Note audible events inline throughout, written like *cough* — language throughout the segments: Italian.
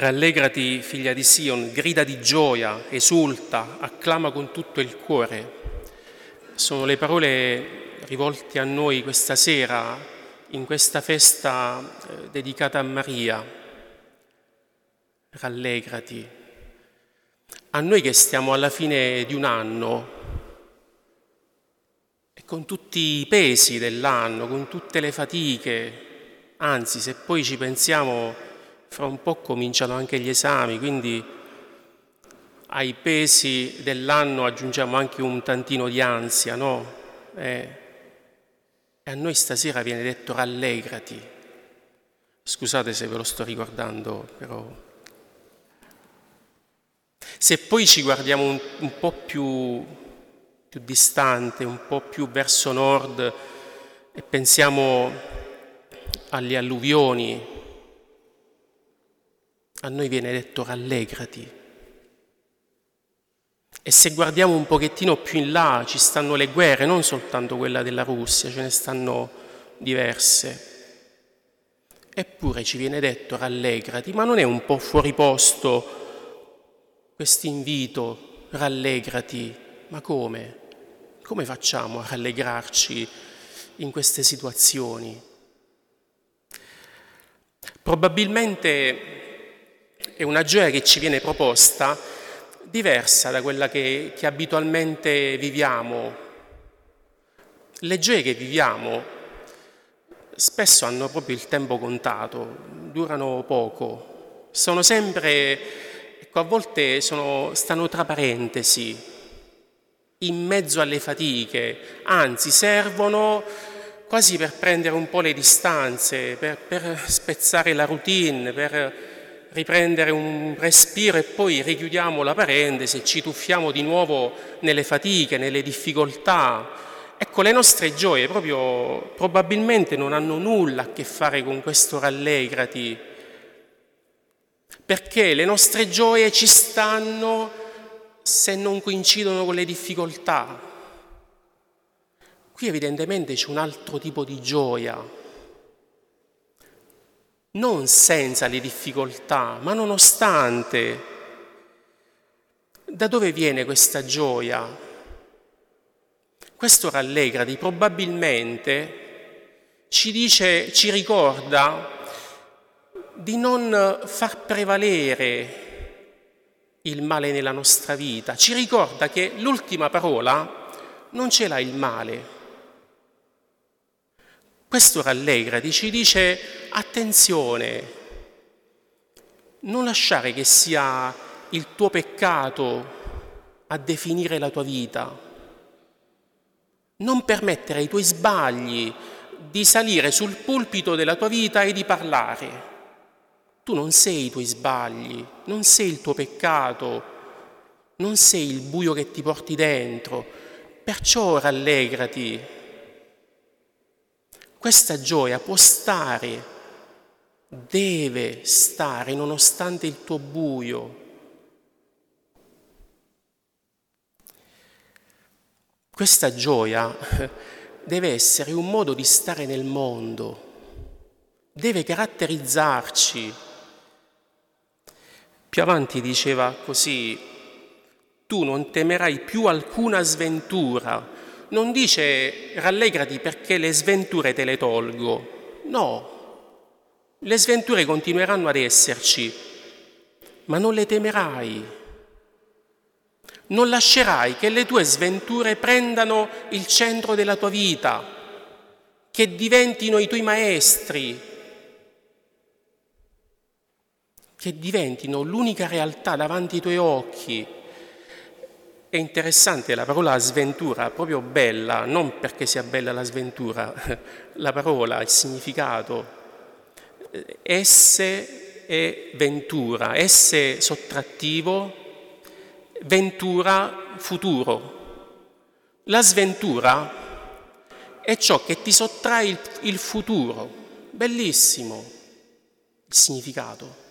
Rallegrati, figlia di Sion, grida di gioia, esulta, acclama con tutto il cuore. Sono le parole rivolte a noi questa sera, in questa festa eh, dedicata a Maria. Rallegrati. A noi che stiamo alla fine di un anno, e con tutti i pesi dell'anno, con tutte le fatiche, anzi se poi ci pensiamo fra un po' cominciano anche gli esami, quindi ai pesi dell'anno aggiungiamo anche un tantino di ansia, no? Eh, e a noi stasera viene detto rallegrati. Scusate se ve lo sto ricordando, però... Se poi ci guardiamo un, un po' più, più distante, un po' più verso nord e pensiamo alle alluvioni, a noi viene detto rallegrati. E se guardiamo un pochettino più in là ci stanno le guerre, non soltanto quella della Russia, ce ne stanno diverse. Eppure ci viene detto rallegrati, ma non è un po' fuori posto questo invito, rallegrati, ma come? Come facciamo a rallegrarci in queste situazioni? Probabilmente è una gioia che ci viene proposta diversa da quella che, che abitualmente viviamo. Le gioie che viviamo spesso hanno proprio il tempo contato, durano poco, sono sempre, ecco, a volte sono, stanno tra parentesi, in mezzo alle fatiche, anzi servono quasi per prendere un po' le distanze, per, per spezzare la routine, per riprendere un respiro e poi richiudiamo la parentesi ci tuffiamo di nuovo nelle fatiche, nelle difficoltà. Ecco, le nostre gioie proprio probabilmente non hanno nulla a che fare con questo rallegrati, perché le nostre gioie ci stanno se non coincidono con le difficoltà. Qui evidentemente c'è un altro tipo di gioia, non senza le difficoltà, ma nonostante. Da dove viene questa gioia? Questo rallegrati probabilmente ci dice, ci ricorda di non far prevalere il male nella nostra vita, ci ricorda che l'ultima parola non ce l'ha il male, questo rallegrati ci dice attenzione, non lasciare che sia il tuo peccato a definire la tua vita, non permettere ai tuoi sbagli di salire sul pulpito della tua vita e di parlare. Tu non sei i tuoi sbagli, non sei il tuo peccato, non sei il buio che ti porti dentro, perciò rallegrati questa gioia può stare, deve stare nonostante il tuo buio. Questa gioia *laughs* deve essere un modo di stare nel mondo, deve caratterizzarci. Più avanti diceva così, tu non temerai più alcuna sventura, non dice rallegrati perché le sventure te le tolgo, no, le sventure continueranno ad esserci, ma non le temerai. Non lascerai che le tue sventure prendano il centro della tua vita, che diventino i tuoi maestri, che diventino l'unica realtà davanti ai tuoi occhi è interessante la parola sventura, proprio bella, non perché sia bella la sventura, *laughs* la parola, il significato. Esse è ventura, esse sottrattivo, ventura futuro. La sventura è ciò che ti sottrae il, il futuro. Bellissimo il significato.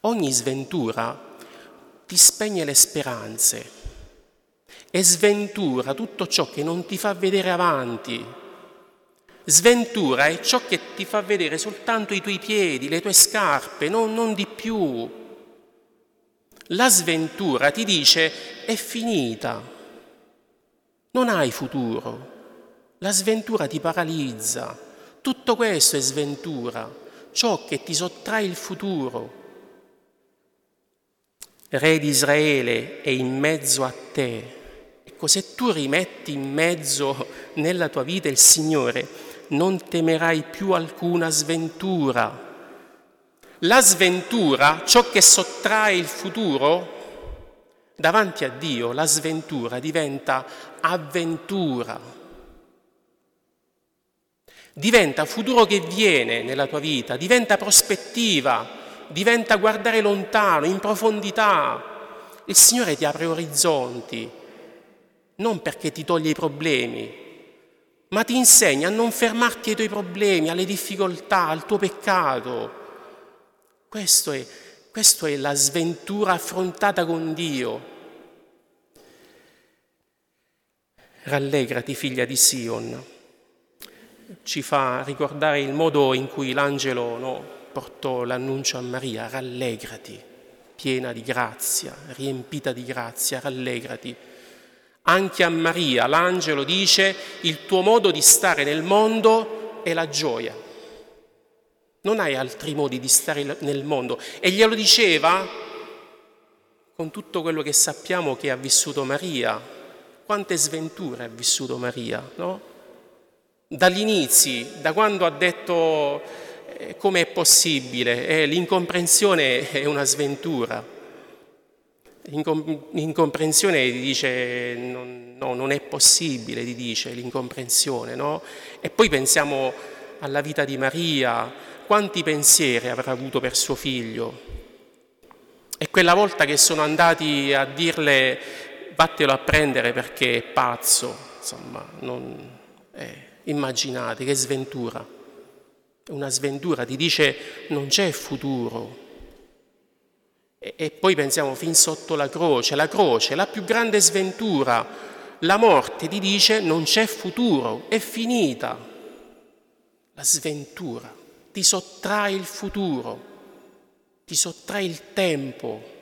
Ogni sventura ti spegne le speranze e sventura tutto ciò che non ti fa vedere avanti, Sventura è ciò che ti fa vedere soltanto i tuoi piedi, le tue scarpe, non, non di più. La sventura ti dice è finita, non hai futuro. La sventura ti paralizza. Tutto questo è sventura, ciò che ti sottrae il futuro. Re di Israele è in mezzo a te. Ecco, se tu rimetti in mezzo nella tua vita il Signore, non temerai più alcuna sventura. La sventura, ciò che sottrae il futuro, davanti a Dio la sventura diventa avventura. Diventa futuro che viene nella tua vita, diventa prospettiva, diventa guardare lontano, in profondità. Il Signore ti apre orizzonti, non perché ti toglie i problemi, ma ti insegna a non fermarti ai tuoi problemi, alle difficoltà, al tuo peccato. Questo è, questo è la sventura affrontata con Dio. Rallegrati, figlia di Sion. Ci fa ricordare il modo in cui l'angelo no, portò l'annuncio a Maria. Rallegrati, piena di grazia, riempita di grazia, rallegrati. Anche a Maria l'angelo dice il tuo modo di stare nel mondo è la gioia. Non hai altri modi di stare nel mondo. E glielo diceva con tutto quello che sappiamo che ha vissuto Maria. Quante sventure ha vissuto Maria, no? Inizi, da quando ha detto come è possibile, eh, l'incomprensione è una sventura L'incomprensione dice no, non è possibile, gli dice l'incomprensione, no? E poi pensiamo alla vita di Maria, quanti pensieri avrà avuto per suo figlio. E quella volta che sono andati a dirle vattelo a prendere perché è pazzo, insomma, non, eh, immaginate che sventura. Una sventura, ti dice non c'è futuro, e poi pensiamo fin sotto la croce, la croce, la più grande sventura, la morte ti dice non c'è futuro, è finita. La sventura ti sottrae il futuro, ti sottrae il tempo.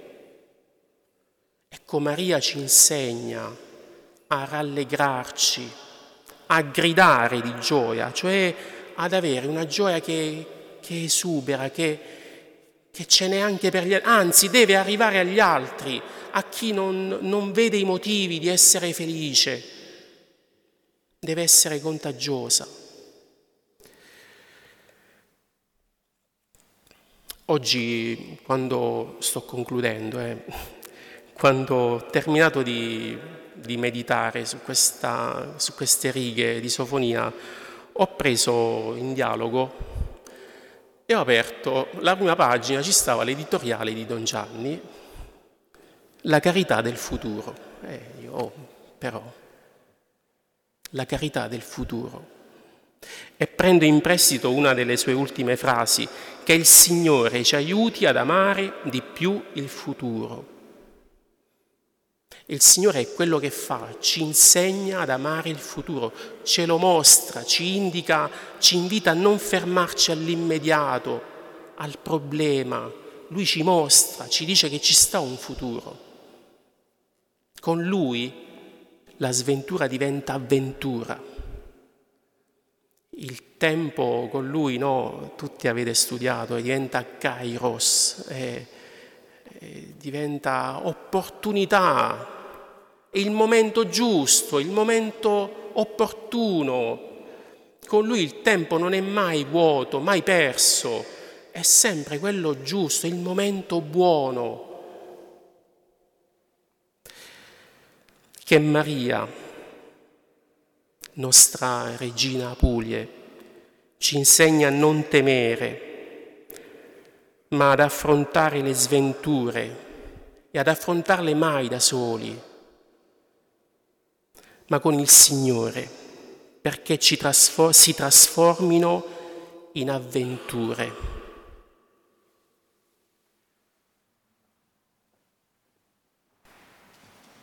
Ecco Maria ci insegna a rallegrarci, a gridare di gioia, cioè ad avere una gioia che, che esubera, che, che ce n'è anche per gli altri, anzi deve arrivare agli altri, a chi non, non vede i motivi di essere felice, deve essere contagiosa. Oggi, quando sto concludendo, eh, *laughs* quando ho terminato di, di meditare su, questa, su queste righe di Sofonia, ho preso in dialogo e ho aperto la prima pagina, ci stava l'editoriale di Don Gianni, La carità del futuro. Eh, io, oh, però, la carità del futuro. E prendo in prestito una delle sue ultime frasi, che il Signore ci aiuti ad amare di più il futuro il Signore è quello che fa, ci insegna ad amare il futuro, ce lo mostra, ci indica, ci invita a non fermarci all'immediato, al problema. Lui ci mostra, ci dice che ci sta un futuro. Con Lui la sventura diventa avventura. Il tempo con Lui, no, tutti avete studiato, diventa kairos, eh, eh, diventa opportunità è il momento giusto, il momento opportuno. Con lui il tempo non è mai vuoto, mai perso, è sempre quello giusto, il momento buono. Che Maria, nostra regina Apulie, ci insegna a non temere, ma ad affrontare le sventure e ad affrontarle mai da soli ma con il Signore, perché trasfor- si trasformino in avventure.